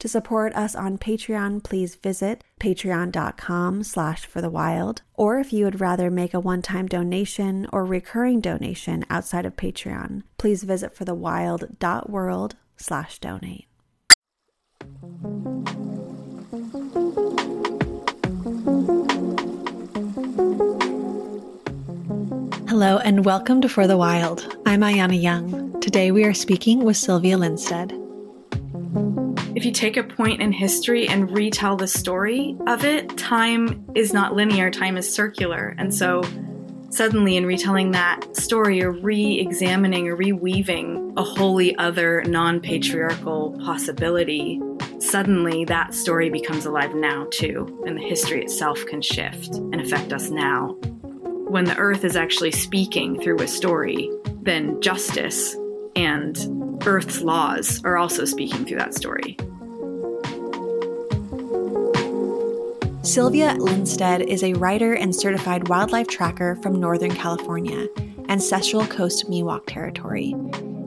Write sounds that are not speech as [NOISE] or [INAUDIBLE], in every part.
To support us on Patreon, please visit patreon.com slash for the wild. Or if you would rather make a one-time donation or recurring donation outside of Patreon, please visit forthewild.world slash donate. Hello and welcome to For the Wild. I'm Ayana Young. Today we are speaking with Sylvia Linsteadt if you take a point in history and retell the story of it, time is not linear, time is circular. And so suddenly in retelling that story or re-examining or reweaving a wholly other non-patriarchal possibility, suddenly that story becomes alive now too, and the history itself can shift and affect us now. When the earth is actually speaking through a story, then justice and Earth's laws are also speaking through that story. Sylvia Linsteadt is a writer and certified wildlife tracker from Northern California, ancestral Coast Miwok territory.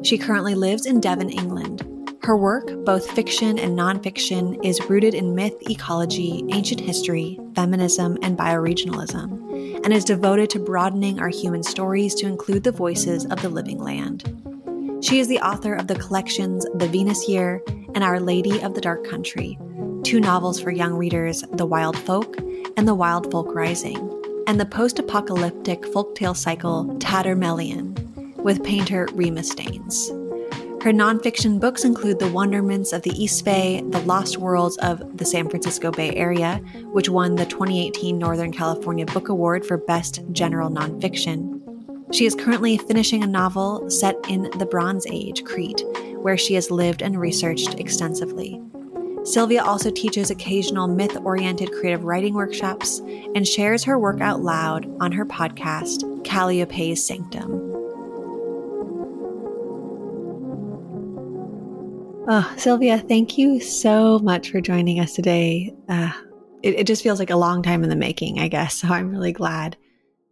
She currently lives in Devon, England. Her work, both fiction and nonfiction, is rooted in myth, ecology, ancient history, feminism, and bioregionalism, and is devoted to broadening our human stories to include the voices of the living land. She is the author of the collections The Venus Year and Our Lady of the Dark Country, two novels for young readers, The Wild Folk and The Wild Folk Rising, and the post apocalyptic folktale cycle Tatterdemalion with painter Rima Staines. Her nonfiction books include The Wonderments of the East Bay, The Lost Worlds of the San Francisco Bay Area, which won the 2018 Northern California Book Award for Best General Nonfiction, she is currently finishing a novel set in the Bronze Age, Crete, where she has lived and researched extensively. Sylvia also teaches occasional myth oriented creative writing workshops and shares her work out loud on her podcast, Calliope's Sanctum. Oh, Sylvia, thank you so much for joining us today. Uh, it, it just feels like a long time in the making, I guess. So I'm really glad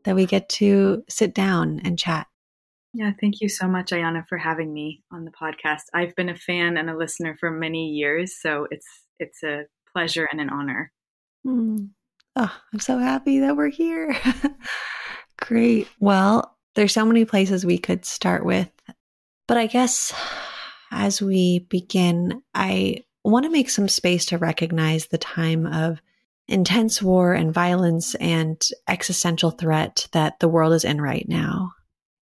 that we get to sit down and chat. Yeah, thank you so much, Ayana, for having me on the podcast. I've been a fan and a listener for many years, so it's it's a pleasure and an honor. Mm. Oh, I'm so happy that we're here. [LAUGHS] Great. Well, there's so many places we could start with, but I guess as we begin, I want to make some space to recognize the time of intense war and violence and existential threat that the world is in right now.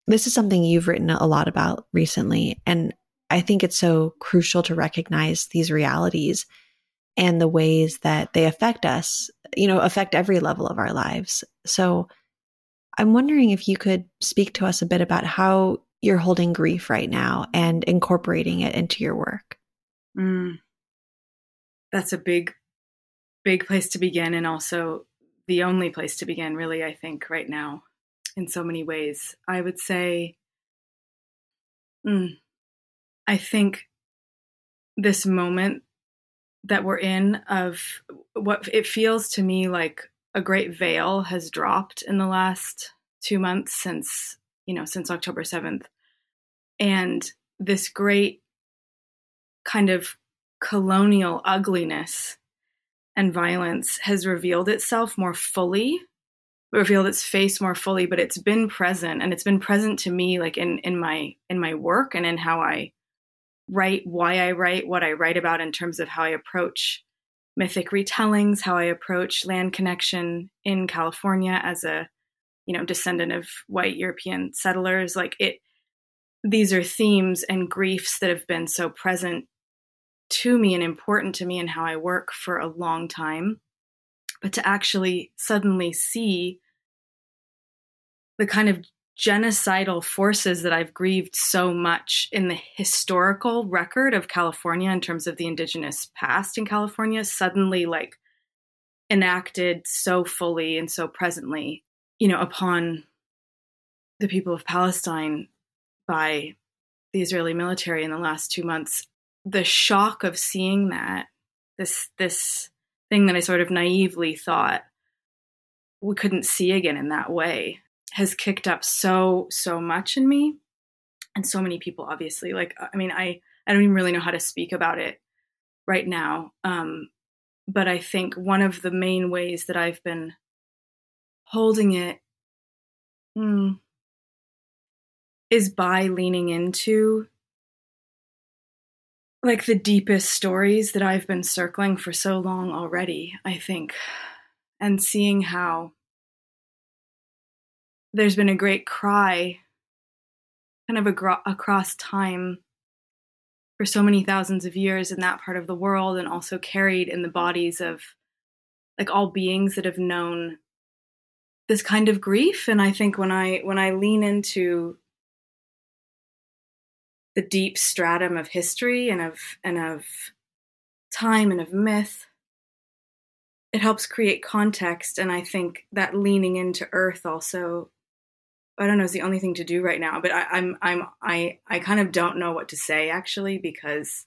This is something you've written a lot about recently. And I think it's so crucial to recognize these realities and the ways that they affect us, you know, affect every level of our lives. So I'm wondering if you could speak to us a bit about how you're holding grief right now and incorporating it into your work. Mm. That's a big big place to begin and also the only place to begin, really, I think, right now, in so many ways. I would say, mm, I think this moment that we're in of what it feels to me like a great veil has dropped in the last two months since, you know, since October 7th. And this great kind of colonial ugliness and violence has revealed itself more fully revealed its face more fully but it's been present and it's been present to me like in in my in my work and in how i write why i write what i write about in terms of how i approach mythic retellings how i approach land connection in california as a you know descendant of white european settlers. Like it these are themes and griefs that have been so present to me and important to me and how I work for a long time. But to actually suddenly see the kind of genocidal forces that I've grieved so much in the historical record of California in terms of the indigenous past in California suddenly like enacted so fully and so presently, you know, upon the people of Palestine by the Israeli military in the last 2 months. The shock of seeing that this this thing that I sort of naively thought we couldn't see again in that way has kicked up so so much in me. And so many people obviously like i mean i i don't even really know how to speak about it right now um but i think one of the main ways that i've been holding it mm, is by leaning into like the deepest stories that i've been circling for so long already i think. And seeing how there's been a great cry kind of agro- across time for so many thousands of years in that part of the world and also carried in the bodies of like all beings that have known this kind of grief. And i think when i when i lean into the deep stratum of history and of and of time and of myth it helps create context and i think that leaning into earth also I don't know is the only thing to do right now. But I, I'm I'm I I kind of don't know what to say actually because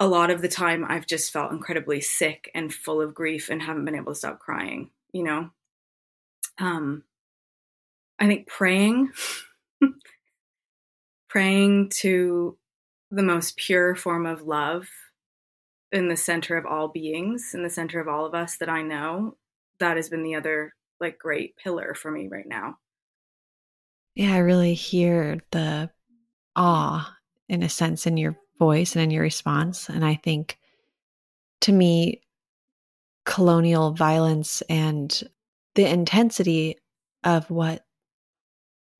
a lot of the time I've just felt incredibly sick and full of grief and haven't been able to stop crying. You know, um, I think praying, [LAUGHS] praying to the most pure form of love in the center of all beings, in the center of all of us that I know, that has been the other like great pillar for me right now. Yeah, I really hear the awe in a sense in your voice and in your response. And I think to me, colonial violence and the intensity of what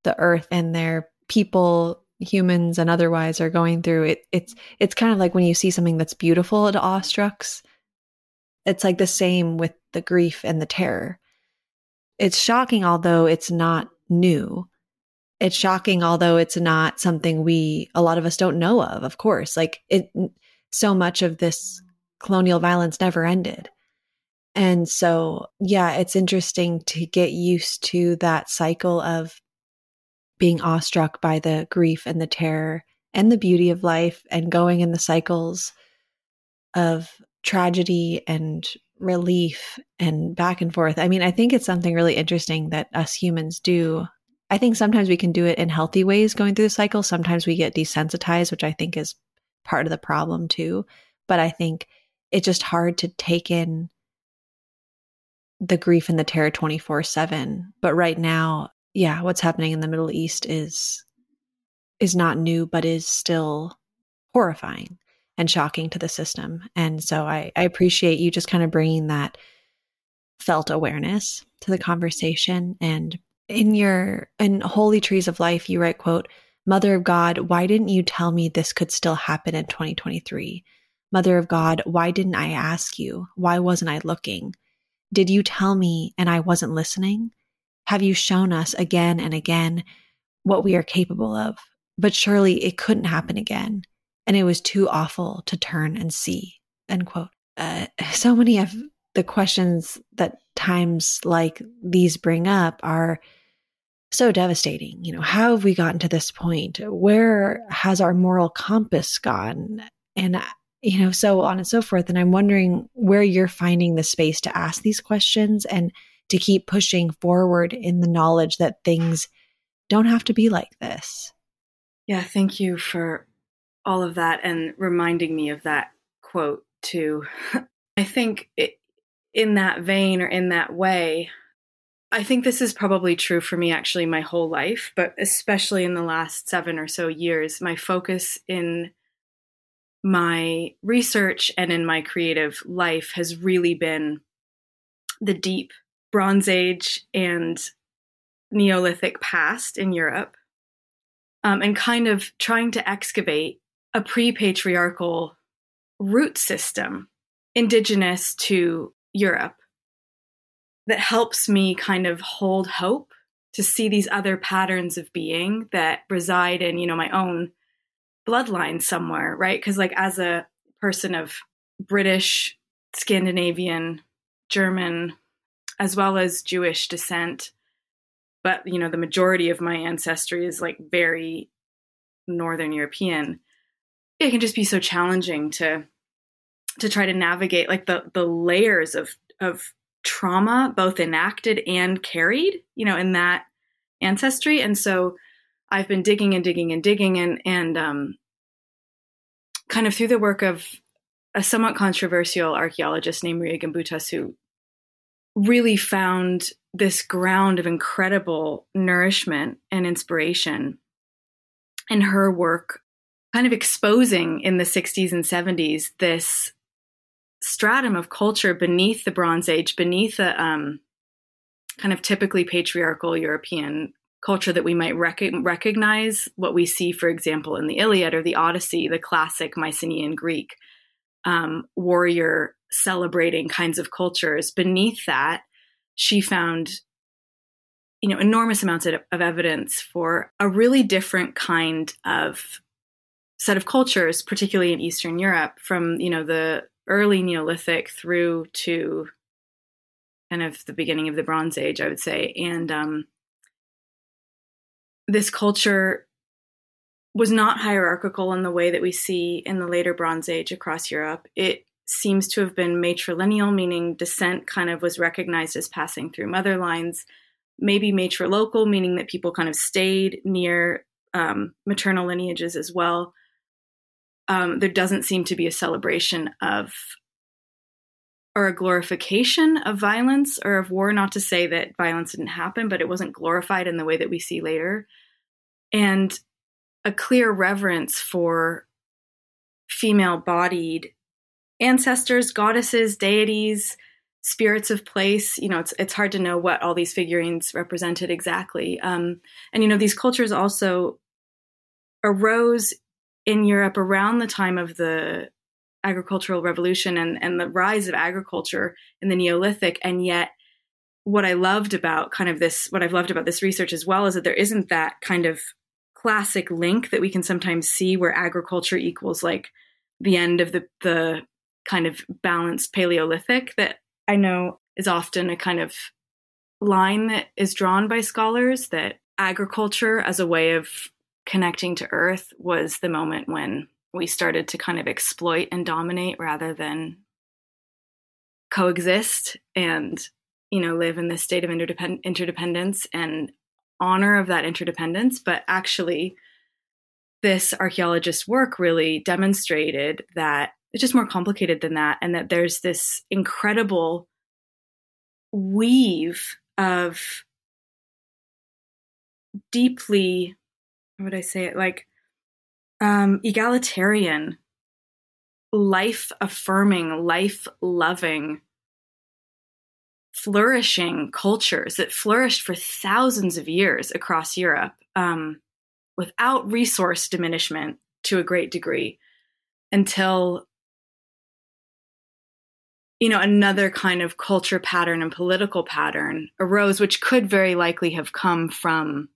the earth and their people humans and otherwise are going through it it's it's kind of like when you see something that's beautiful it awestrucks it's like the same with the grief and the terror it's shocking, although it's not new. It's shocking, although it's not something we, a lot of us don't know of, of course. Like it, so much of this colonial violence never ended. And so, yeah, it's interesting to get used to that cycle of being awestruck by the grief and the terror and the beauty of life and going in the cycles of tragedy and relief and back and forth. I mean, I think it's something really interesting that us humans do. I think sometimes we can do it in healthy ways going through the cycle. Sometimes we get desensitized, which I think is part of the problem too. But I think it's just hard to take in the grief and the terror 24 7. But right now, yeah, what's happening in the Middle East is is not new, but is still horrifying and shocking to the system. And so I, I appreciate you just kind of bringing that felt awareness to the conversation. And in your in Holy Trees of Life, you write, quote, Mother of God, why didn't you tell me this could still happen in 2023? Mother of God, why didn't I ask you? Why wasn't I looking? Did you tell me and I wasn't listening? Have you shown us again and again what we are capable of? But surely it couldn't happen again and it was too awful to turn and see. End quote. Uh, [LAUGHS] so many of the questions that times like these bring up are so devastating. You know, how have we gotten to this point? Where has our moral compass gone? And, uh, you know, so on and so forth. And I'm wondering where you're finding the space to ask these questions and to keep pushing forward in the knowledge that things don't have to be like this. Yeah, thank you for all of that and reminding me of that quote too. [LAUGHS] I think it, in that vein or in that way, I think this is probably true for me actually my whole life, but especially in the last seven or so years, my focus in my research and in my creative life has really been the deep Bronze Age and Neolithic past in Europe, um, and kind of trying to excavate a pre patriarchal root system indigenous to Europe that helps me kind of hold hope to see these other patterns of being that reside in, you know, my own bloodline somewhere, right? Because, like, as a person of British, Scandinavian, German, as well as Jewish descent, but, you know, the majority of my ancestry is like very Northern European. It can just be so challenging to to try to navigate like the the layers of of trauma both enacted and carried you know in that ancestry and so i've been digging and digging and digging and and um kind of through the work of a somewhat controversial archaeologist named Maria Gimbutas who really found this ground of incredible nourishment and inspiration in her work kind of exposing in the 60s and 70s this stratum of culture beneath the Bronze Age, beneath a um, kind of typically patriarchal European culture that we might rec- recognize what we see, for example, in the Iliad or the Odyssey, the classic Mycenaean Greek um, warrior celebrating kinds of cultures. Beneath that, she found you know enormous amounts of, of evidence for a really different kind of set of cultures particularly in eastern europe from you know the early Neolithic through to kind of the beginning of the Bronze Age, I would say. And um, this culture was not hierarchical in the way that we see in the later Bronze Age across Europe. It seems to have been matrilineal, meaning descent kind of was recognized as passing through mother lines. Maybe matrilocal, meaning that people kind of stayed near um, maternal lineages as well um, there doesn't seem to be a celebration of or a glorification of violence or of war. Not to say that violence didn't happen, but it wasn't glorified in the way that we see later. And a clear reverence for female bodied ancestors, goddesses, deities, spirits of place. You know, it's it's hard to know what all these figurines represented exactly. Um, and you know, these cultures also arose in Europe around the time of the agricultural revolution and, and the rise of agriculture in the Neolithic. And yet, what I loved about kind of this, what I've loved about this research as well is that there isn't that kind of classic link that we can sometimes see where agriculture equals like the end of the, the kind of balanced Paleolithic that I know is often a kind of line that is drawn by scholars that agriculture as a way of connecting to Earth was the moment when we started to kind of exploit and dominate rather than coexist and you know live in this state of interdepend- interdependence and honor of that interdependence but actually this archaeologist's work really demonstrated that it's just more complicated than that and that there's this incredible weave of deeply how would I say it? Like um, egalitarian, life affirming, life loving, flourishing cultures that flourished for thousands of years across Europe um, without resource diminishment to a great degree until you know another kind of culture pattern and political pattern arose which could very likely have come from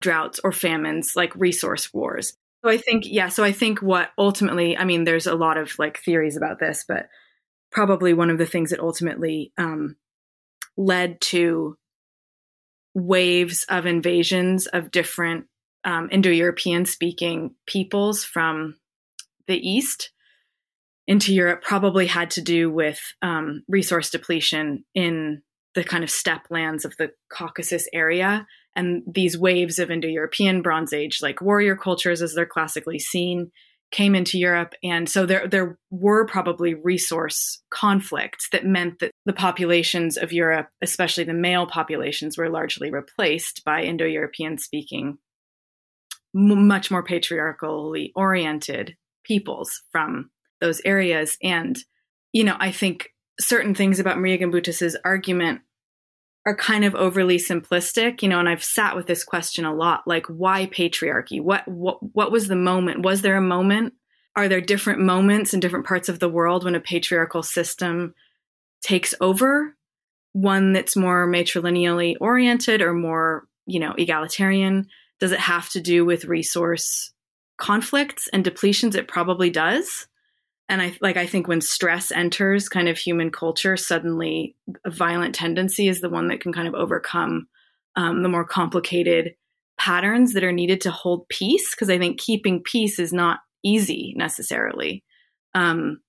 droughts or famines like resource wars. So I think, yeah, so I think what ultimately, I mean, there's a lot of like theories about this, but probably one of the things that ultimately um, led to waves of invasions of different um, Indo European speaking peoples from the East into Europe probably had to do with um, resource depletion in the kind of steppe lands of the Caucasus area. And these waves of Indo-European Bronze Age, like warrior cultures as they're classically seen, came into Europe, and so there there were probably resource conflicts that meant that the populations of Europe, especially the male populations, were largely replaced by Indo-European speaking, m- much more patriarchally oriented peoples from those areas, and you know I think certain things about Maria Gimbutas's argument are kind of overly simplistic, you know, and I've sat with this question a lot, like why patriarchy? What what what was the moment? Was there a moment? Are there different moments in different parts of the world when a patriarchal system takes over? One that's more matrilineally oriented or more you know, egalitarian? Does it have to do with resource conflicts and depletions? It probably does. And I like I think when stress enters kind of human culture, suddenly a violent tendency is the one that can kind of overcome um, the more complicated patterns that are needed to hold peace. Because I think keeping peace is not easy necessarily. Um,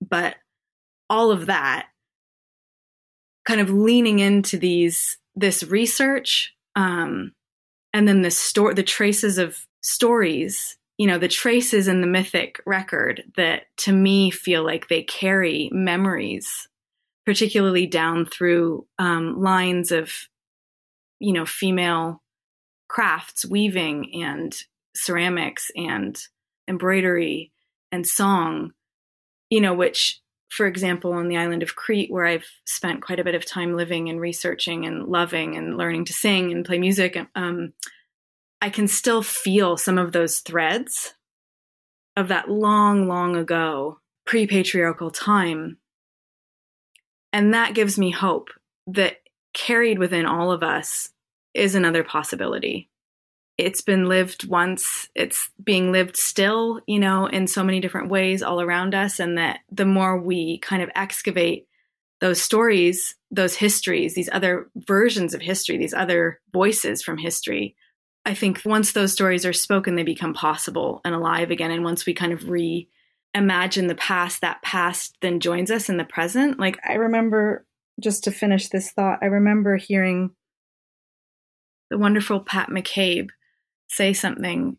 but all of that kind of leaning into these this research um, and then the store the traces of stories you know the traces in the mythic record that to me feel like they carry memories particularly down through um, lines of you know female crafts weaving and ceramics and embroidery and song you know which for example, on the island of Crete, where I've spent quite a bit of time living and researching and loving and learning to sing and play music, um, I can still feel some of those threads of that long, long ago pre patriarchal time. And that gives me hope that carried within all of us is another possibility it's been lived once it's being lived still you know in so many different ways all around us and that the more we kind of excavate those stories those histories these other versions of history these other voices from history i think once those stories are spoken they become possible and alive again and once we kind of reimagine the past that past then joins us in the present like i remember just to finish this thought i remember hearing the wonderful pat mccabe say something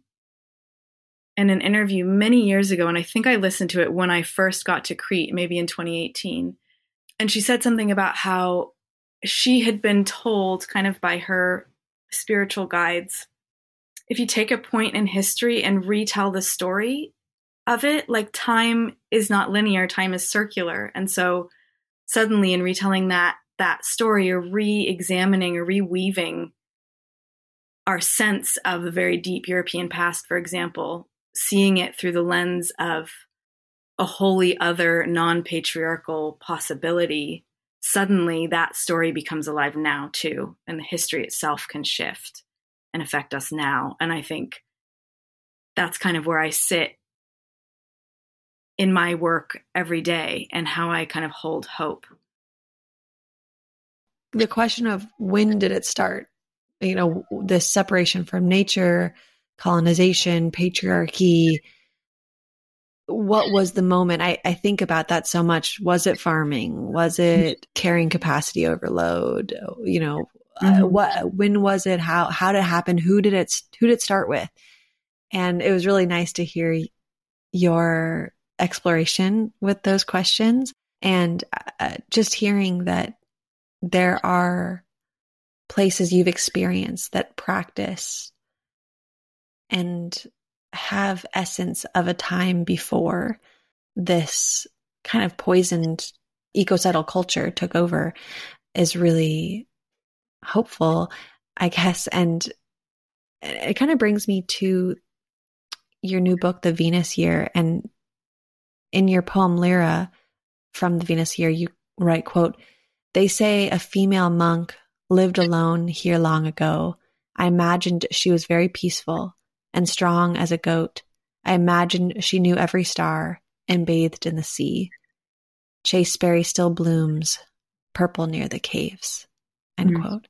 in an interview many years ago, and I think I listened to it when I first got to Crete, maybe in 2018. And she said something about how she had been told, kind of by her spiritual guides, if you take a point in history and retell the story of it, like time is not linear, time is circular. And so suddenly in retelling that that story or re-examining or reweaving our sense of the very deep European past, for example, seeing it through the lens of a wholly other non patriarchal possibility, suddenly that story becomes alive now too. And the history itself can shift and affect us now. And I think that's kind of where I sit in my work every day and how I kind of hold hope. The question of when did it start? you know, this separation from nature, colonization, patriarchy. What was the moment? I, I think about that so much. Was it farming? Was it carrying capacity overload? You know, mm-hmm. uh, what, when was it? How, how did it happen? Who did it, who did it start with? And it was really nice to hear your exploration with those questions and uh, just hearing that there are places you've experienced that practice and have essence of a time before this kind of poisoned ecocidal culture took over is really hopeful, I guess. And it kind of brings me to your new book, The Venus Year. And in your poem Lyra from The Venus Year, you write, quote, they say a female monk lived alone here long ago. I imagined she was very peaceful and strong as a goat. I imagined she knew every star and bathed in the sea. Chasteberry still blooms, purple near the caves. End mm-hmm. quote.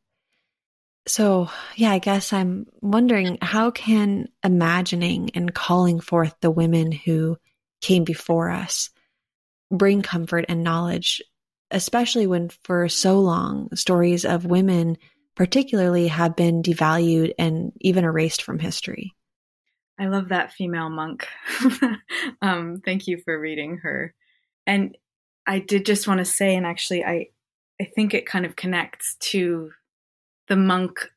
So, yeah, I guess I'm wondering how can imagining and calling forth the women who came before us bring comfort and knowledge especially when for so long stories of women particularly have been devalued and even erased from history. I love that female monk. [LAUGHS] um, thank you for reading her. And I did just want to say, and actually, I I think it kind of connects to the monk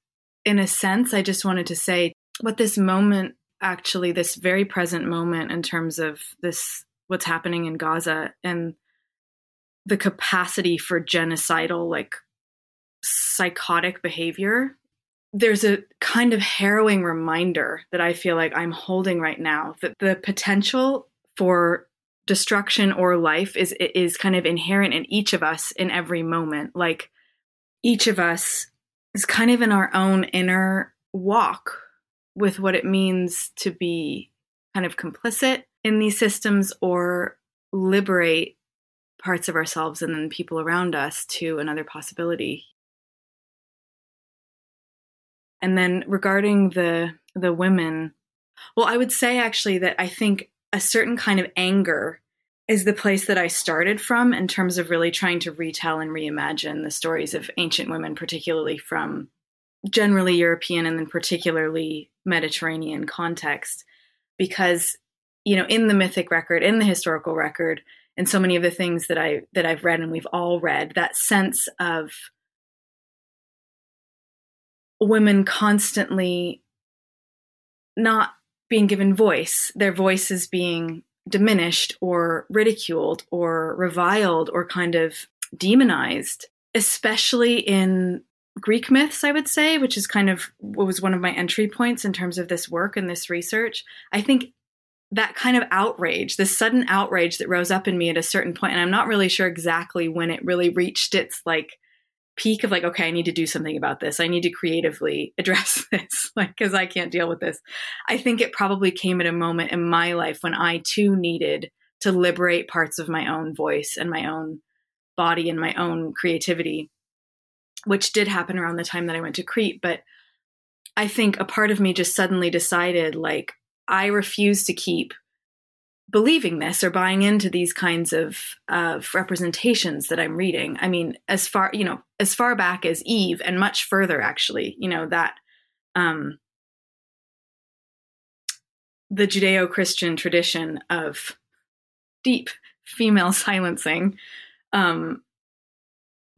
in a sense. I just wanted to say what this moment, actually, this very present moment in terms of this, what's happening in Gaza and the capacity for genocidal, like psychotic behavior, there's a kind of harrowing reminder that I feel like I'm holding right now that the potential for destruction or life is is kind of inherent in each of us in every moment. Like each of us is kind of in our own inner walk with what it means to be kind of complicit in these systems or liberate parts of ourselves and then people around us to another possibility. And then regarding the the women, well, I would say actually that I think a certain kind of anger is the place that I started from in terms of really trying to retell and reimagine the stories of ancient women, particularly from generally European and then particularly Mediterranean context. Because, you know, in the mythic record, in the historical record, and so many of the things that I that I've read and we've all read, that sense of women constantly not being given voice, their voices being diminished or ridiculed or reviled or kind of demonized, especially in Greek myths, I would say, which is kind of what was one of my entry points in terms of this work and this research. I think that kind of outrage, this sudden outrage that rose up in me at a certain point, and I'm not really sure exactly when it really reached its like peak of like, okay, I need to do something about this. I need to creatively [LAUGHS] address this, like, because I can't deal with this. I think it probably came at a moment in my life when I too needed to liberate parts of my own voice and my own body and my own creativity, which did happen around the time that I went to Crete. But I think a part of me just suddenly decided, like, I refuse to keep believing this or buying into these kinds of of representations that I'm reading. I mean, as far you know, as far back as Eve, and much further, actually, you know that um, the Judeo-Christian tradition of deep female [LAUGHS] silencing um,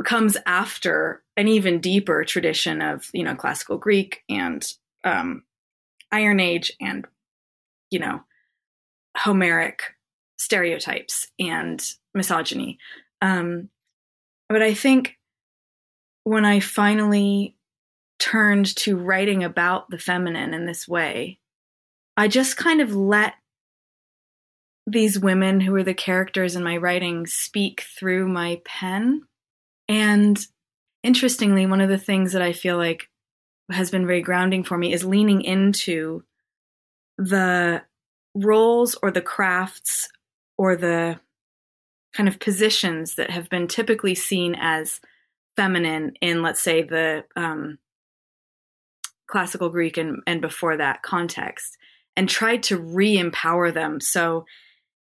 comes after an even deeper tradition of you know classical Greek and um, Iron Age and you know Homeric stereotypes and misogyny. Um, but I think when I finally turned to writing about the feminine in this way, I just kind of let these women who are the characters in my writing speak through my pen. And interestingly, one of the things that I feel like has been very grounding for me is leaning into the roles or the crafts or the kind of positions that have been typically seen as feminine in, let's say, the um, classical Greek and, and before that context, and tried to re empower them. So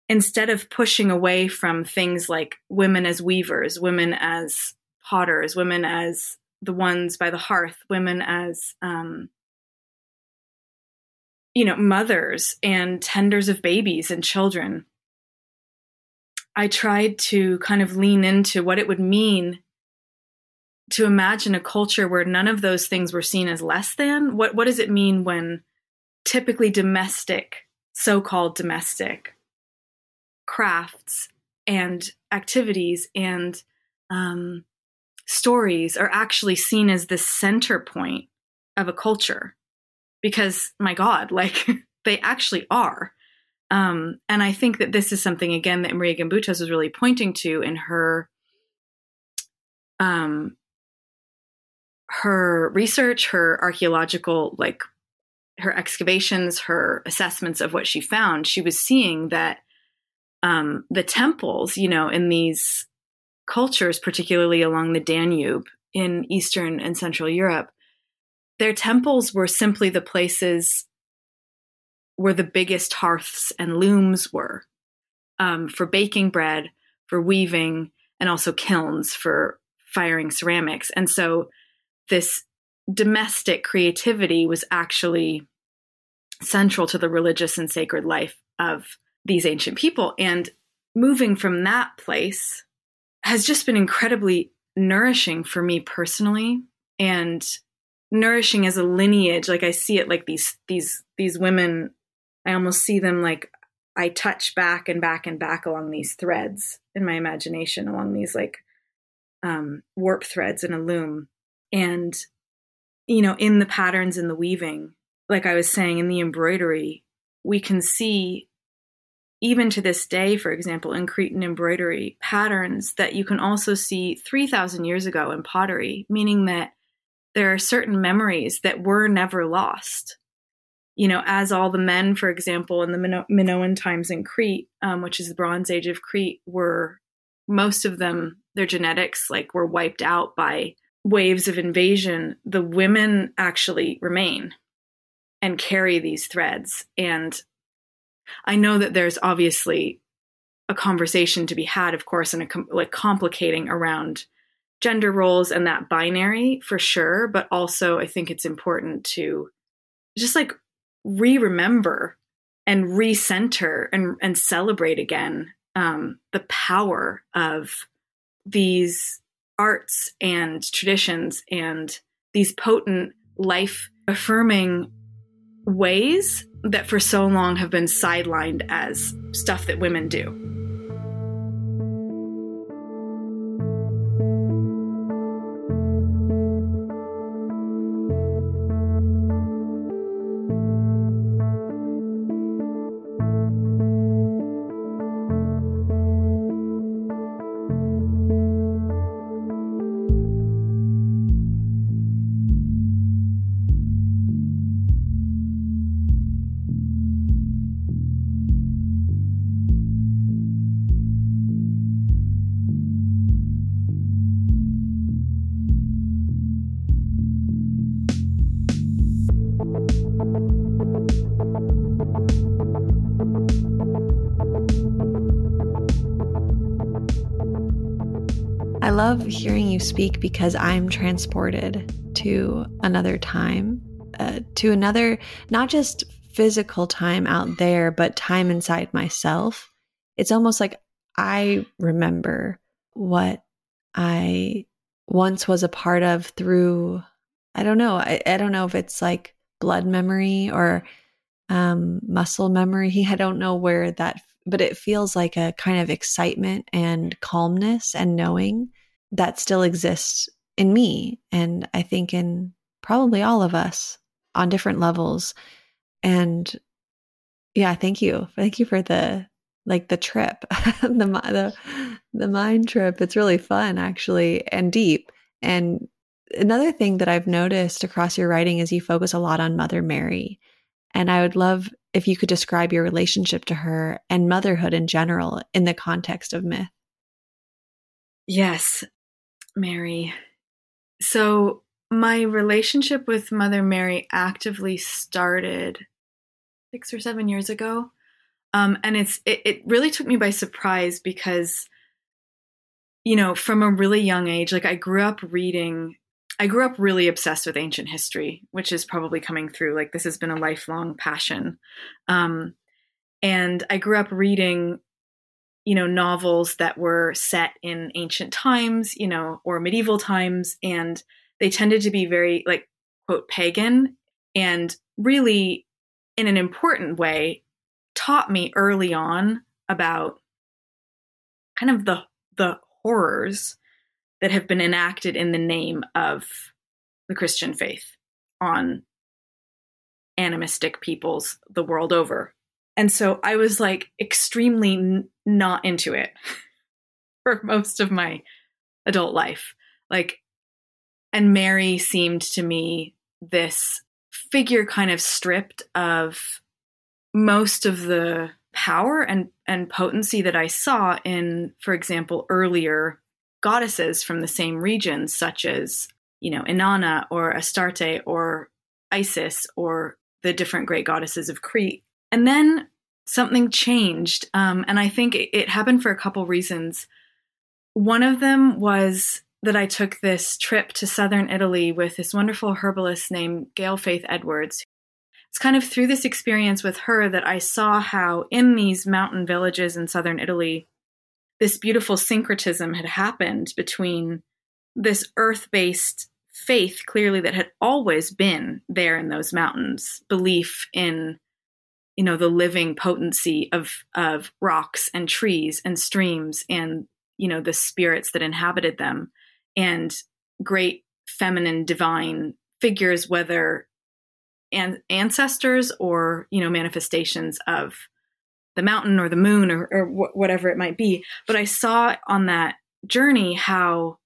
instead of pushing away from things like women as weavers, women as potters, women as the ones by the hearth, women as um, you know, mothers and tenders of babies and children. I tried to kind of lean into what it would mean to imagine a culture where none of those things were seen as less than. What what does it mean when typically domestic, so-called domestic crafts and activities and um, stories are actually seen as the center point of a culture? Because my God, [LAUGHS] like they actually are. Um, and I think that this is something again that Maria Gimbutas was really pointing to in her um, her research, her archaeological like her excavations, her assessments of what she found. She was seeing that um, the temples, you know, in these cultures, particularly along the Danube in Eastern and Central Europe, their temples were simply the places where the biggest hearths and looms were um, for baking bread, for weaving, and also kilns for firing ceramics. And so this domestic creativity was actually central to the religious and sacred life of these ancient people. And moving from that place has just been incredibly nourishing for me personally. And nourishing as a lineage. Like i see it like these these these women i almost see them like i touch back and back and back along these threads in my imagination along these like um, warp threads in a loom. And you know in the patterns in the weaving like i was saying in the embroidery we can see even to this day for example in cretan embroidery patterns that you can also see 3000 years ago in pottery meaning that there are certain memories that were never lost. You know, as all the men, for example, in the Minoan times in Crete, um, which is the Bronze Age of Crete, were most of them, their genetics like were wiped out by waves of invasion. The women actually remain and carry these threads. And I know that there's obviously a conversation to be had, of course, and a com- like complicating around gender roles and that binary for sure. But also, I think it's important to just like re remember and recenter and and celebrate again um, the power of these arts and traditions and these potent life affirming ways that for so long have been sidelined as stuff that women do. You speak because I'm transported to another time, uh, to another, not just physical time out there, but time inside myself. It's almost like I remember what I once was a part of through, I don't know, I, I don't know if it's like blood memory or um, muscle memory. [LAUGHS] I don't know where that, but it feels like a kind of excitement and calmness and knowing that still exists in me and I think in probably all of us on different levels. And yeah, thank you. Thank you for the like the trip, [LAUGHS] the the the mind trip. It's really fun actually and deep. And another thing that I've noticed across your writing is you focus a lot on Mother Mary. And I would love if you could describe your relationship to her and motherhood in general in the context of myth. Yes. Mary. So, my relationship with Mother Mary actively started six or seven years ago. Um, and it's it, it really took me by surprise because, you know, from a really young age, like I grew up reading, I grew up really obsessed with ancient history, which is probably coming through. Like this has been a lifelong passion. Um, and I grew up reading you know, novels that were set in ancient times, you know, or medieval times. And they tended to be very, like, quote, pagan and really, in an important way, taught me early on about kind of the, the horrors that have been enacted in the name of the Christian faith on animistic peoples the world over. And so I was like extremely not into it [LAUGHS] for most of my adult life. Like, and Mary seemed to me this figure kind of stripped of most of the power and, and potency that I saw in, for example, earlier goddesses from the same region, such as, you know, Inanna or Astarte or Isis or the different great goddesses of Crete. And then something changed. Um, and I think it, it happened for a couple reasons. One of them was that I took this trip to southern Italy with this wonderful herbalist named Gail Faith Edwards. It's kind of through this experience with her that I saw how, in these mountain villages in southern Italy, this beautiful syncretism had happened between this earth based faith, clearly, that had always been there in those mountains, belief in you know the living potency of of rocks and trees and streams and you know the spirits that inhabited them and great feminine divine figures whether an- ancestors or you know manifestations of the mountain or the moon or, or wh- whatever it might be. But i saw on that journey how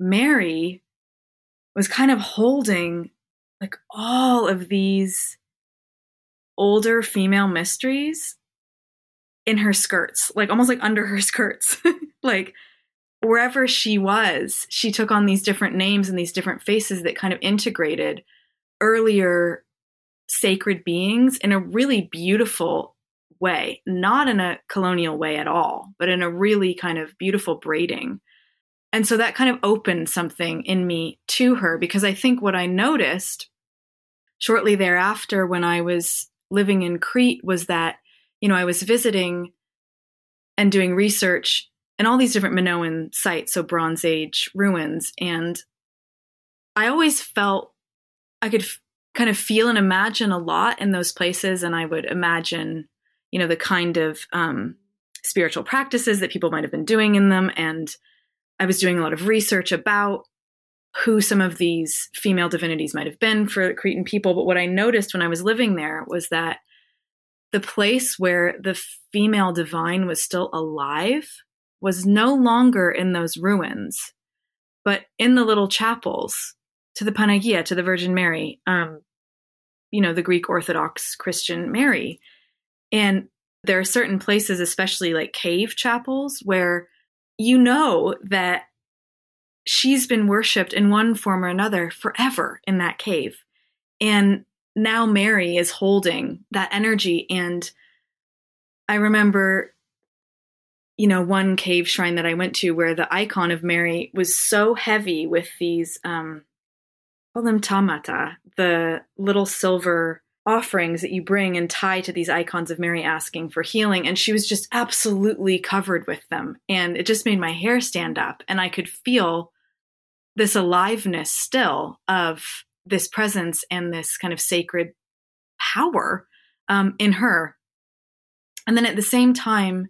mary was kind of holding like all of these older female mysteries in her skirts, like almost like under her [LAUGHS] skirts. [LAUGHS] like wherever she was, she took on these different names and these different faces that kind of integrated earlier sacred beings in a really beautiful way, not in a colonial way at all, but in a really kind of beautiful braiding. And so that kind of opened something in me to her because I think what I noticed shortly thereafter when I was living in Crete was that, you know, I was visiting and doing research and all these different Minoan sites, so Bronze Age ruins. And I always felt I could f- kind of feel and imagine a lot in those places. And I would imagine, you know, the kind of um, spiritual practices that people might have been doing in them. And I was doing a lot of research about who some of these female divinities might have been for Cretan people. But what I noticed when I was living there was that the place where the female divine was still alive was no longer in those ruins, but in the little chapels to the Panagia, to the Virgin Mary, um, you know, the Greek Orthodox Christian Mary. And there are certain places, especially like cave chapels, where you know that she's been worshipped in one form or another forever in that cave. And now Mary is holding that energy. And I remember, you know, one cave shrine that I went to where the icon of Mary was so heavy with these, um, call them tamata, the little silver offerings that you bring and tie to these icons of Mary asking for healing. And she was just absolutely covered with them. And it just made my hair stand up. And I could feel this aliveness still of this presence and this kind of sacred power um, in her. And then at the same time,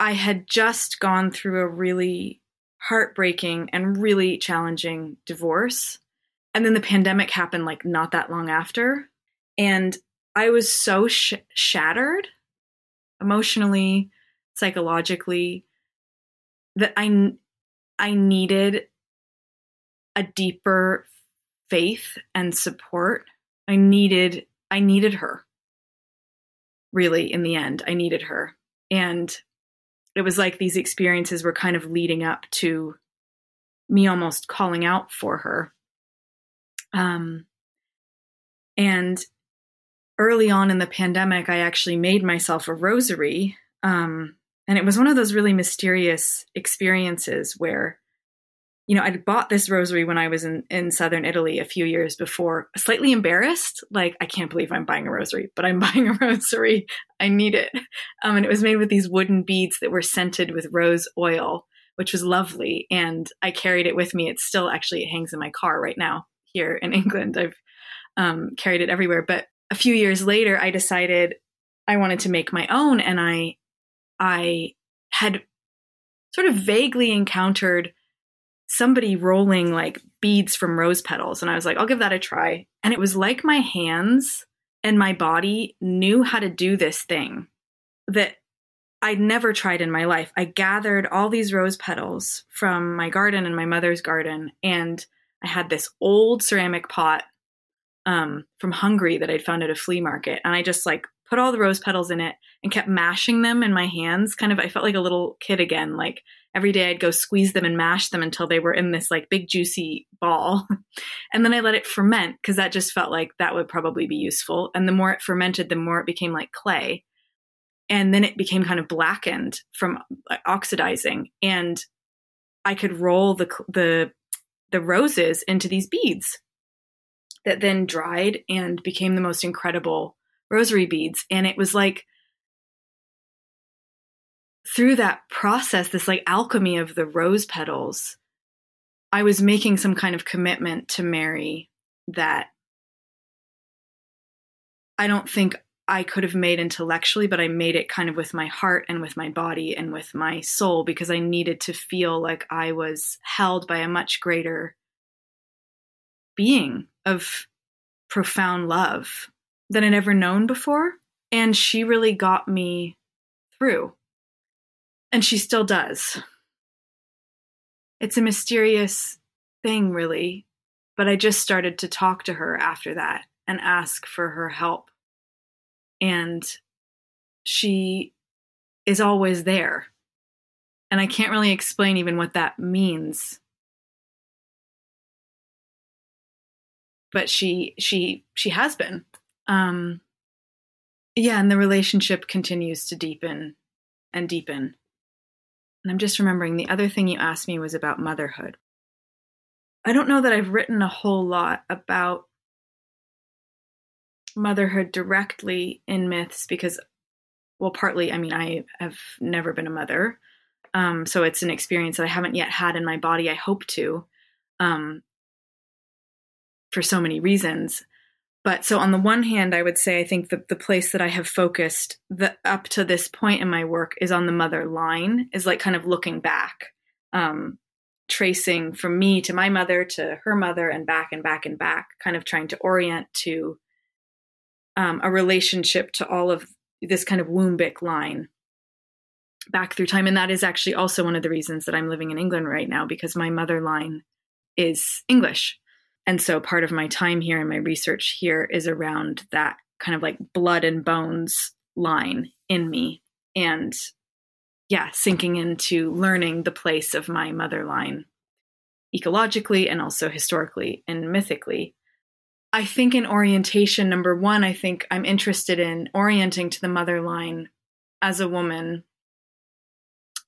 I had just gone through a really heartbreaking and really challenging divorce. And then the pandemic happened like not that long after. And I was so sh- shattered emotionally, psychologically, that I, I needed a deeper faith and support. I needed I needed her. Really in the end, I needed her. And it was like these experiences were kind of leading up to me almost calling out for her. Um and early on in the pandemic, I actually made myself a rosary. Um, and it was one of those really mysterious experiences where you know, I'd bought this rosary when I was in, in southern Italy a few years before, slightly embarrassed. Like, I can't believe I'm buying a rosary, but I'm [LAUGHS] buying a rosary. I need it. Um, and it was made with these wooden beads that were scented with rose oil, which was lovely. And I carried it with me. It's still actually, it hangs in my car right now here in [LAUGHS] England. I've um, carried it everywhere. But a few years later, I decided I wanted to make my own. And I, I had sort of vaguely encountered somebody rolling like beads from rose petals. And I was like, I'll give that a try. And it was like my hands and my body knew how to do this thing that I'd never tried in my life. I gathered all these rose petals from my garden and my mother's garden. And I had this old ceramic pot um, from Hungary that I'd found at a flea market. And I just like put all the rose petals in it and kept mashing them in my hands. Kind of, I felt like a little kid again. Like every day I'd go squeeze them and mash them until they were in this like big juicy ball. [LAUGHS] and then I let it ferment because that just felt like that would probably be useful. And the more it fermented, the more it became like clay. And then it became kind of blackened from oxidizing. And I could roll the, the, the roses into these beads that then dried and became the most incredible rosary beads. And it was like, through that process, this like alchemy of the rose petals, I was making some kind of commitment to Mary that I don't think I could have made intellectually, but I made it kind of with my heart and with my body and with my soul because I needed to feel like I was held by a much greater being of profound love than I'd ever known before. And she really got me through. And she still does. It's a mysterious thing, really. but I just started to talk to her after that and ask for her help. And she is always there. And I can't really explain even what that means. But she she she has been. Um yeah, and the relationship continues to deepen and deepen. And I'm just remembering the other thing you asked me was about motherhood. I don't know that I've written a whole lot about motherhood directly in myths because, well, partly, I mean, I have never been a mother. Um, so it's an experience that I haven't yet had in my body. I hope to, um, for so many reasons. But so on the one hand, I would say I think that the place that I have focused the, up to this point in my work is on the mother line, is like kind of looking back, um, tracing from me to my mother to her mother and back and back and back, kind of trying to orient to um, a relationship to all of this kind of wombbic line back through time. And that is actually also one of the reasons that I'm living in England right now because my mother line is English. And so part of my time here and my research here is around that kind of like blood and bones line in me. And yeah, sinking into learning the place of my mother line ecologically and also historically and mythically. I think in orientation, number one, I think I'm interested in orienting to the mother line as a woman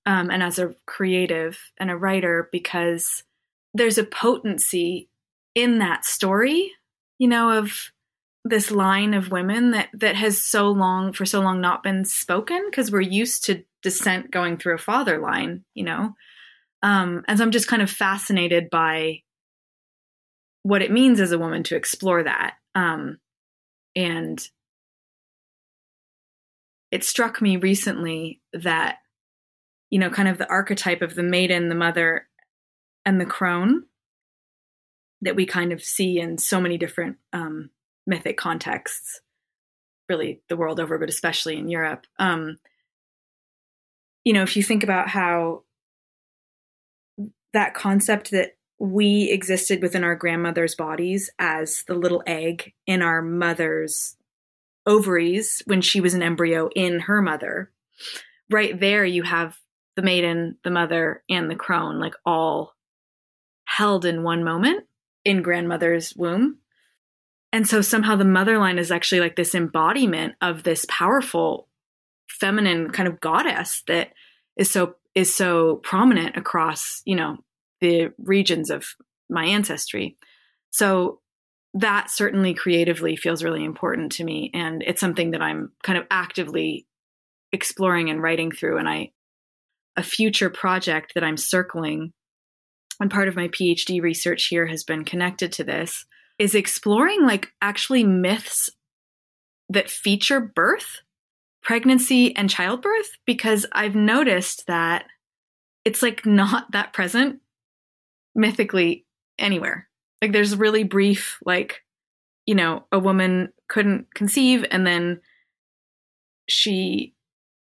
um, and as a creative and a writer because there's a potency in that story, you know, of this line of women that that has so long for so long not been spoken because we're used to descent going through a father line, you know. Um, and so I'm just kind of fascinated by what it means as a woman to explore that. Um, and it struck me recently that, you know, kind of the archetype of the maiden, the mother, and the crone that we kind of see in so many different um, mythic contexts, really the world over, but especially in Europe. Um, you know, if you think about how that concept that we existed within our grandmother's bodies as the little egg in our mother's ovaries when she was an embryo in her mother. Right there, you have the maiden, the mother, and the crone, like all held in one moment in grandmother's womb. And so somehow the mother line is actually like this embodiment of this powerful feminine kind of goddess that is so is so prominent across, you know, the regions of my ancestry. So that certainly creatively feels really important to me and it's something that I'm kind of actively exploring and writing through and I a future project that I'm circling and part of my PhD research here has been connected to this is exploring like actually myths that feature birth, pregnancy and childbirth because I've noticed that it's like not that present mythically anywhere. Like there's really brief, like, you know, a woman couldn't conceive and then she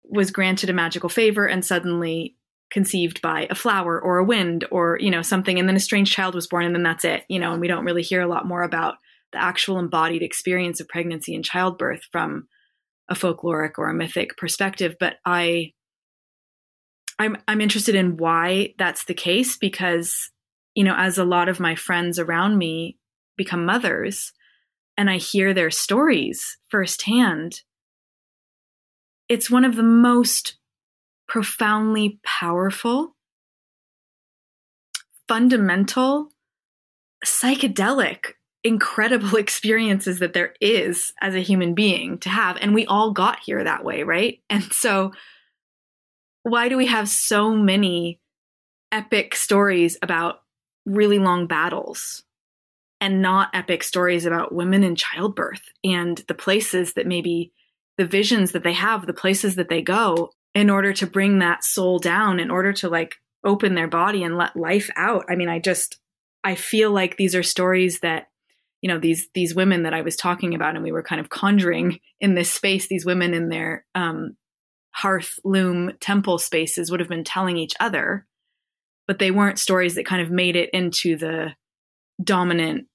was granted a magical favor and suddenly conceived by a flower or a wind or, you know, something. And then a strange child was born and then that's it, you know, and we don't really hear a lot more about the actual embodied experience of pregnancy and childbirth from a folkloric or a mythic perspective. But I, I'm, I'm interested in why that's the case because you know, as a lot of my friends around me become mothers and I hear their stories firsthand, it's one of the most profoundly powerful, fundamental, psychedelic, incredible [LAUGHS] experiences that there is as a human being to have. And we all got here that way, right? And so, why do we have so many epic stories about really long battles and not epic stories about women in childbirth and the places that maybe the visions that they have, the places that they go in order to bring that soul down, in order to like open their body and let life out. I mean, I just, I feel like these are stories that, you know, these, these women that I was talking about and we were kind of conjuring in this space, these women in their, um, hearth loom temple spaces would have been telling each other but they weren't stories that kind of made it into the dominant,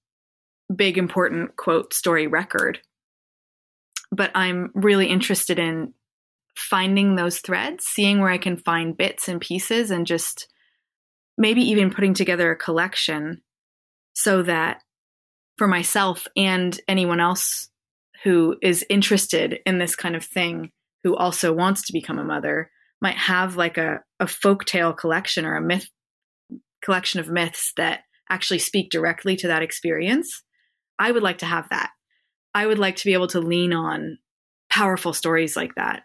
big, important quote story record. But I'm really interested in finding those threads, seeing where I can find bits and pieces, and just maybe even putting together a collection so that for myself and anyone else who is interested in this kind of thing, who also wants to become a mother, might have like a, a folktale collection or a myth collection of myths that actually speak directly to that experience. I would like to have that. I would like to be able to lean on powerful stories like that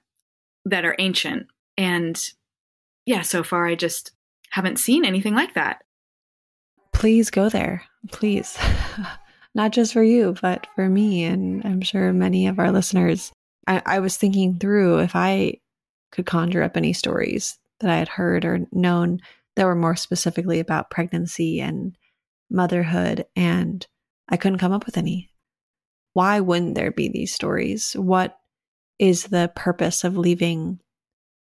that are ancient. And yeah, so far I just haven't seen anything like that. Please go there. Please. [LAUGHS] Not just for you, but for me. And I'm sure many of our listeners. I, I was thinking through if I could conjure up any stories that I had heard or known that were more specifically about pregnancy and motherhood, and I couldn't come up with any. Why wouldn't there be these stories? What is the purpose of leaving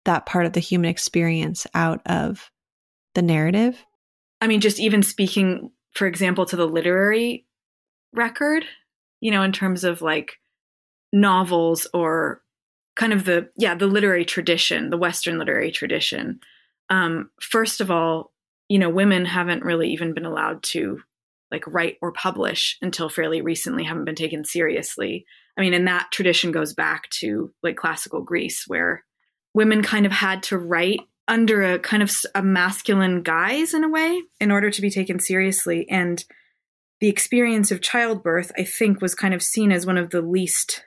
that part of the human experience out of the narrative? I mean, just even speaking, for example, to the literary record, you know, in terms of like novels or kind of the, yeah, the literary tradition, the Western literary tradition. Um, first of all, you know, women haven't really even been allowed to like write or publish until fairly recently, haven't been taken seriously. I mean, and that tradition goes back to like classical Greece, where women kind of had to write under a kind of a masculine guise in a way in order to be taken seriously. And the experience of childbirth, I think, was kind of seen as one of the least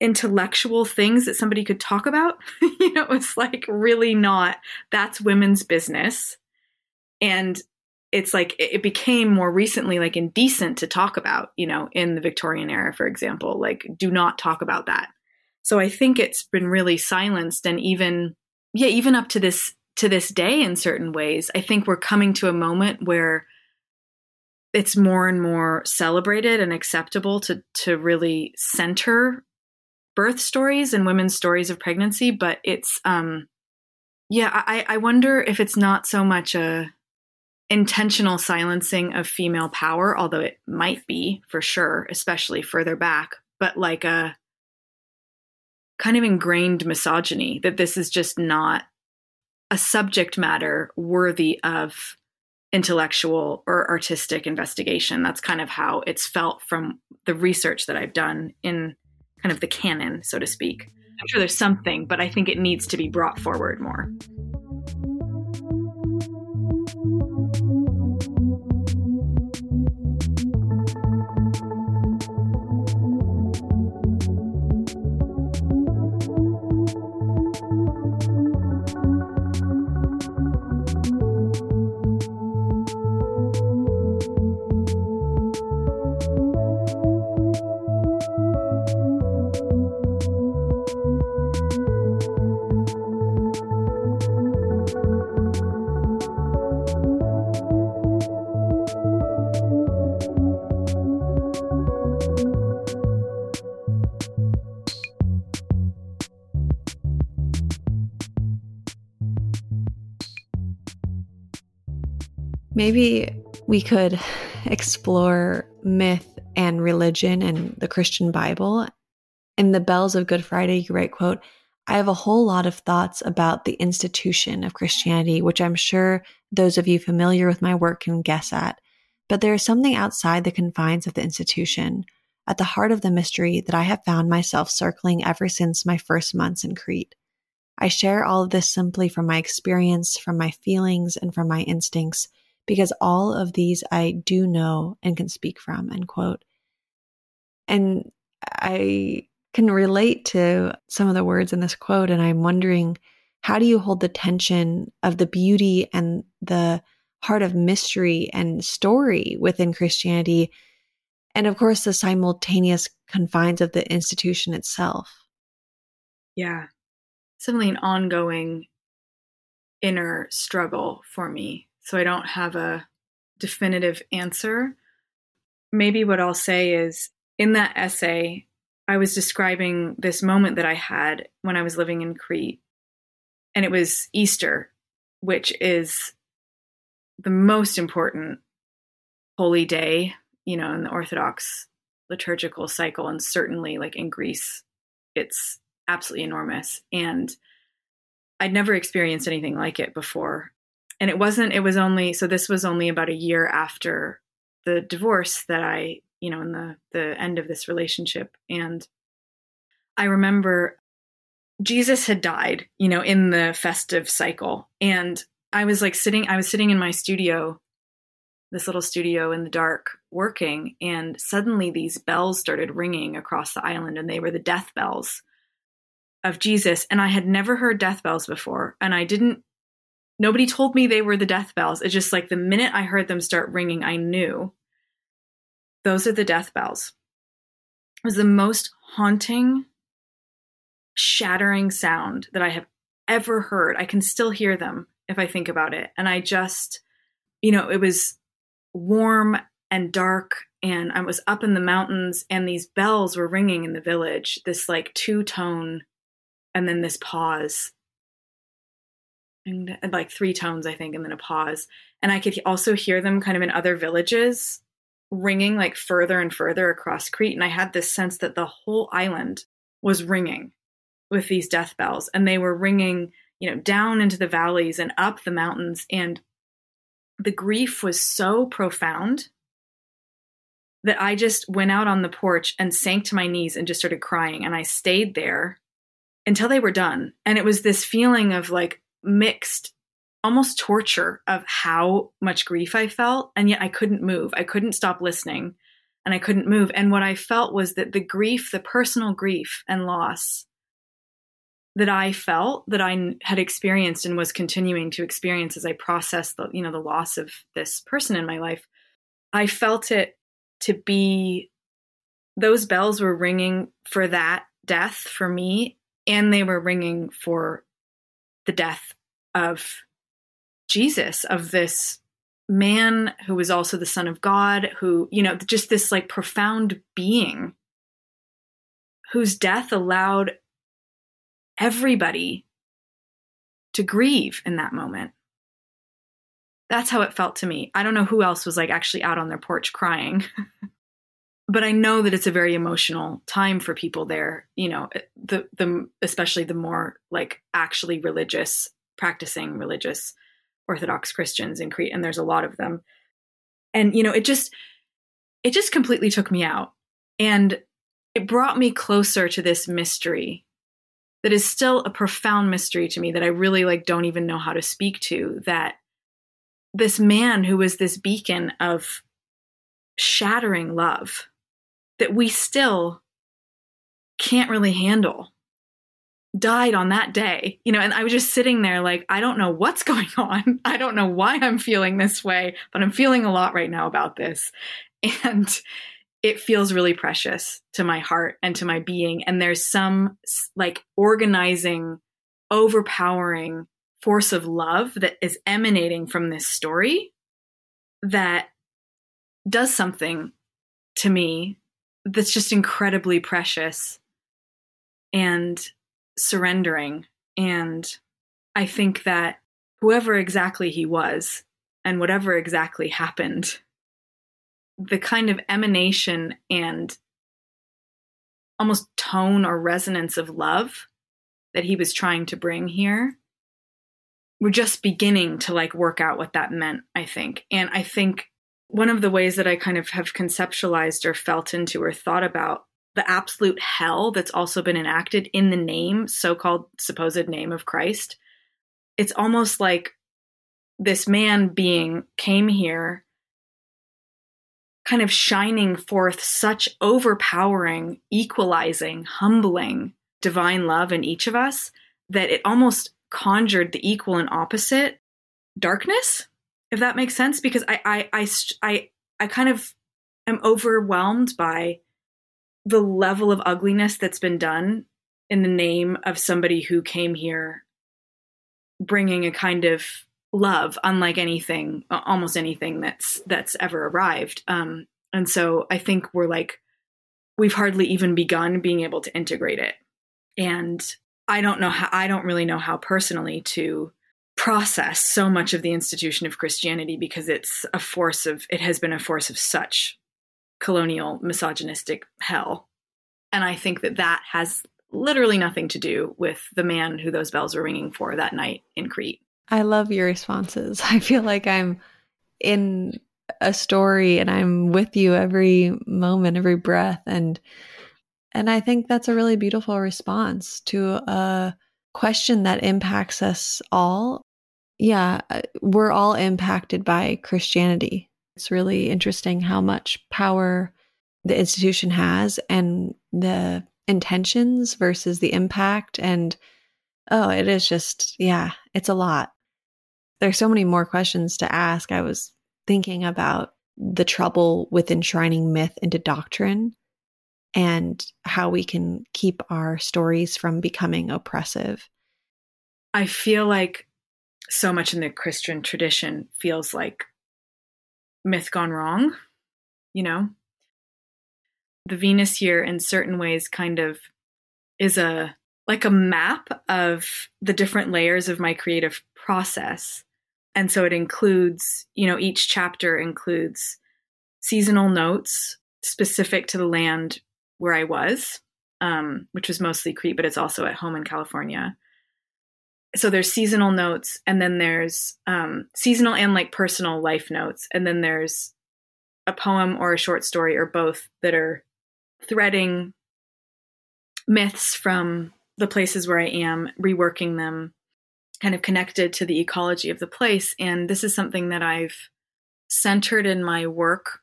intellectual things that somebody could talk about. [LAUGHS] you know, it was like really not, that's women's business. And it's like it became more recently like indecent to talk about, you know, in the Victorian era, for example, like do not talk about that. So I think it's been really silenced and even yeah, even up to this to this day in certain ways, I think we're coming to a moment where it's more and more celebrated and acceptable to to really center birth stories and women's stories of pregnancy but it's um yeah i i wonder if it's not so much a intentional silencing of female power although it might be for sure especially further back but like a kind of ingrained misogyny that this is just not a subject matter worthy of intellectual or artistic investigation. That's kind of how it's felt from the research that I've done in kind of the canon, so to speak. I'm sure there's something, but I think it needs to be brought forward more. Maybe we could explore myth and religion and the Christian Bible. In the Bells of Good Friday, you write, quote, I have a whole lot of thoughts about the institution of Christianity, which I'm sure those of you familiar with my work can guess at. But there is something outside the confines of the institution, at the heart of the mystery that I have found myself circling ever since my first months in Crete. I share all of this simply from my experience, from my feelings, and from my instincts, because all of these I do know and can speak from, end quote. And I can relate to some of the words in this quote, and I'm wondering how do you hold the tension of the beauty and the heart of mystery and story within Christianity, and of course, the simultaneous confines of the institution itself? Yeah, certainly an ongoing inner struggle for me so I don't have a definitive answer. Maybe what I'll say is in that essay, I was describing this moment that I had when I was living in Crete. And it was Easter, which is the most important holy day you know, in the Orthodox liturgical cycle, and certainly like in Greece, it's absolutely enormous. And I'd never experienced anything like it before. And it wasn't, it was only, so this was only about a year after the divorce that I, you know, in the, the end of this relationship. And I remember Jesus had died, you know, in the festive cycle. And I was like sitting, I was sitting in my studio, this little studio in the dark, working. And suddenly these bells started ringing across the island, and they were the death bells of Jesus. And I had never heard death bells before. And I didn't, nobody told me they were the death bells. It's just like the minute I heard them start ringing, I knew those are the death bells. It was the most haunting shattering sound that I have ever heard. I can still hear them if I think about it. And I just, you know, it was warm and dark and I was up in the mountains and these bells were ringing in the village, this like two tone and then this pause. And, and like three tones, I think, and then a pause. And I could also hear them kind of in other villages ringing like further and further across Crete. And I had this sense that the whole island was ringing with these death bells and they were ringing you know down into the valleys and up the mountains and the grief was so profound that I just went out on the porch and sank to my knees and just started crying and I stayed there until they were done and it was this feeling of like mixed almost torture of how much grief I felt and yet I couldn't move. I couldn't stop listening and I couldn't move. And what I felt was that the grief the personal grief and loss that I felt that I had experienced and was continuing to experience as I processed the you know the loss of this person in my life I felt it to be those bells were ringing for that death for me and they were ringing for the death of Jesus of this man who was also the son of God who you know just this like profound being whose death allowed everybody to grieve in that moment. That's how it felt to me. I don't know who else was like actually out on their porch crying. [LAUGHS] but I know that it's a very emotional time for people there, you know, eh, the the especially the more like actually religious, practicing religious Orthodox Christians in Crete and there's a lot of them. And you know, it just it just completely took me out. And it brought me closer to this mystery that is still a profound mystery to me that I really like don't even know how to speak to that this man who was this beacon of shattering love that we still can't really handle died on that day you know and i was just sitting there like i don't know what's [LAUGHS] going on i don't know why i'm feeling this way but i'm feeling a lot right now about this and it feels really precious to my heart and to my being. And there's some like organizing, overpowering force of love that is emanating from this story that does something to me that's just incredibly precious and surrendering. And I think that whoever exactly he was and whatever exactly happened the kind of emanation and almost tone or resonance of love that he was trying to bring here we're just beginning to like work out what that meant i think and i think one of the ways that i kind of have conceptualized or felt into or thought about the absolute hell that's also been enacted in the name so-called supposed name of christ it's almost like this man being came here kind of shining forth such overpowering, equalizing, humbling divine love in each of us that it almost conjured the equal and opposite darkness, if that makes sense. Because I, I, I, I, I kind of am overwhelmed by the level of ugliness that's been done in the name of somebody who came here bringing a kind of love unlike anything almost anything that's that's ever arrived um and so i think we're like we've hardly even begun being able to integrate it and i don't know how i don't really know how personally to process so much of the institution of christianity because it's a force of it has been a force of such colonial misogynistic hell. And I think that that has literally nothing to do with the man who those bells were ringing for that night in Crete. I love your responses. [LAUGHS] I feel like I'm in a story and I'm with you every moment, every breath and and I think that's a really beautiful response to a question that impacts us all. Yeah, uh, we're all impacted by Christianity. It's really interesting how much power the institution has and the intentions versus the impact. And oh, it is just, yeah, it's a lot. There's so many more questions to ask. I was thinking about the trouble with enshrining myth into doctrine and how we can keep our stories from becoming oppressive. I feel like so much in the Christian tradition feels like myth gone wrong, you know? The Venus year in certain ways kind of is a like a map of the different layers of my creative process. And so it includes, you know, each chapter includes seasonal notes specific to the land where I was, um, which was mostly Crete, but it's also at home in California. So there's seasonal notes, and then there's um, seasonal and like personal life notes, and then there's a poem or a short story or both that are threading myths from the places where I am, reworking them, kind of connected to the ecology of the place. And this is something that I've centered in my work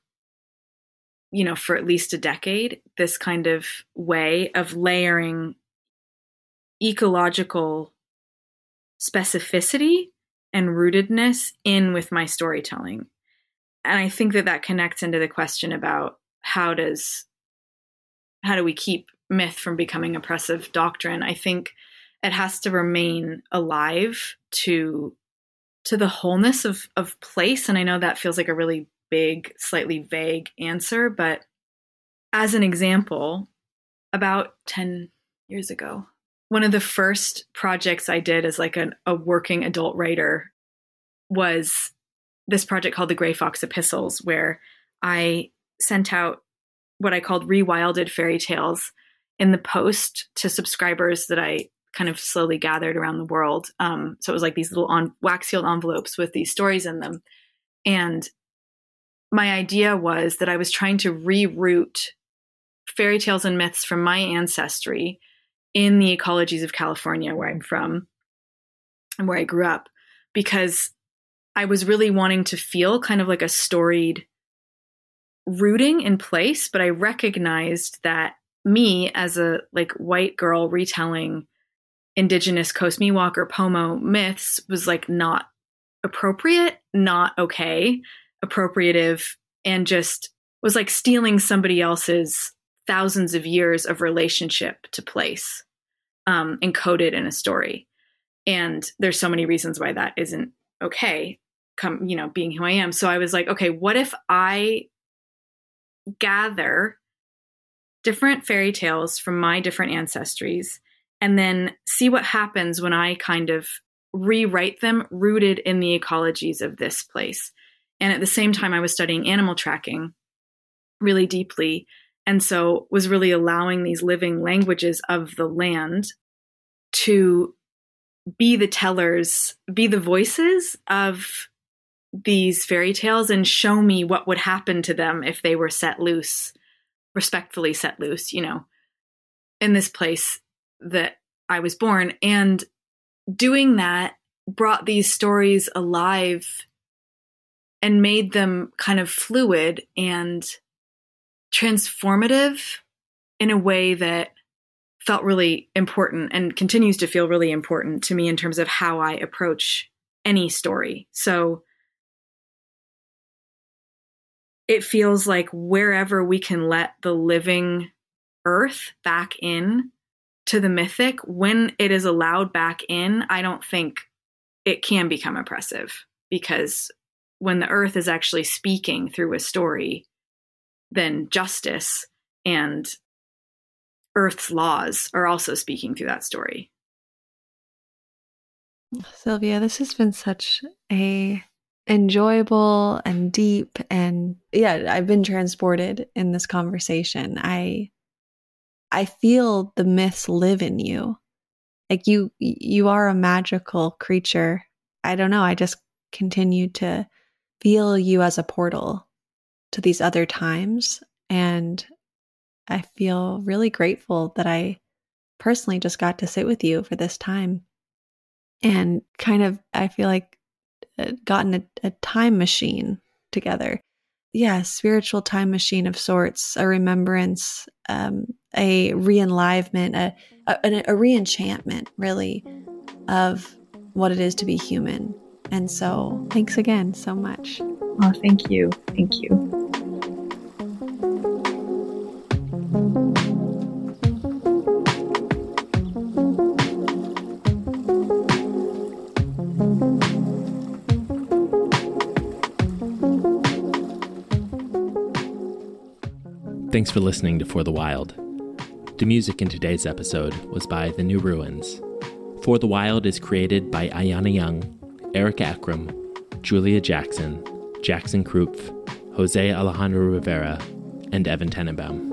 you know, for at least a decade, this kind of way of layering ecological specificity and rootedness in with my storytelling. And I think that that connects into the question about how does how do we keep myth from becoming oppressive doctrine? I think it has to remain alive to to the wholeness of of place and I know that feels like a really big, slightly vague answer, but as an example, about 10 years ago, one of the first projects I did as like an, a working adult writer was this project called the Gray Fox Epistles, where I sent out what I called rewilded fairy tales in the post to subscribers that I kind of slowly gathered around the world. Um, so it was like these little on wax sealed envelopes with these stories in them. And my idea was that I was trying to reroot fairy tales and myths from my ancestry in the ecologies of California, where I'm from and where I grew up, because I was really wanting to feel kind of like a storied rooting in place. But I recognized that me as a like white girl retelling indigenous Coast Miwok or Pomo myths was like not appropriate, not okay appropriative and just was like stealing somebody else's thousands of years of relationship to place um, encoded in a story. And there's so many reasons why that isn't okay come you know being who i am. So i was like okay what if i gather different fairy tales from my different ancestries and then see what happens when i kind of rewrite them rooted in the ecologies of this place and at the same time, I was studying animal tracking really deeply. And so was really allowing these living languages of the land to be the tellers, be the voices of these fairy tales and show me what would happen to them if they were set loose, respectfully set loose, you know, in this place that I was born. And doing that brought these stories alive and made them kind of fluid and transformative in a way that felt really important and continues to feel really important to me in terms of how I approach any story. So it feels like wherever we can let the living earth back in to the mythic, when it is allowed back in, I don't think it can become oppressive because when the earth is actually speaking through a story, then justice and earth's laws are also speaking through that story. Sylvia, this has been such a enjoyable and deep and yeah, I've been transported in this conversation. I I feel the myths live in you. Like you you are a magical creature. I don't know, I just continue to feel you as a portal to these other times and I feel really grateful that I personally just got to sit with you for this time and kind of I feel like uh, gotten a, a time machine together. Yeah, spiritual time machine of sorts, a remembrance, um, a re-enlivenment, a, a, a re-enchantment, really, of what it is to be human. And so, thanks again so much. Oh, thank you. Thank you. Thanks for listening to For the Wild. The music in today's episode was by The New Ruins. For the Wild is created by Ayana Young, Erica Akram, Julia Jackson, Jackson Krupf, Jose Alejandro Rivera, and Evan Tenenbaum.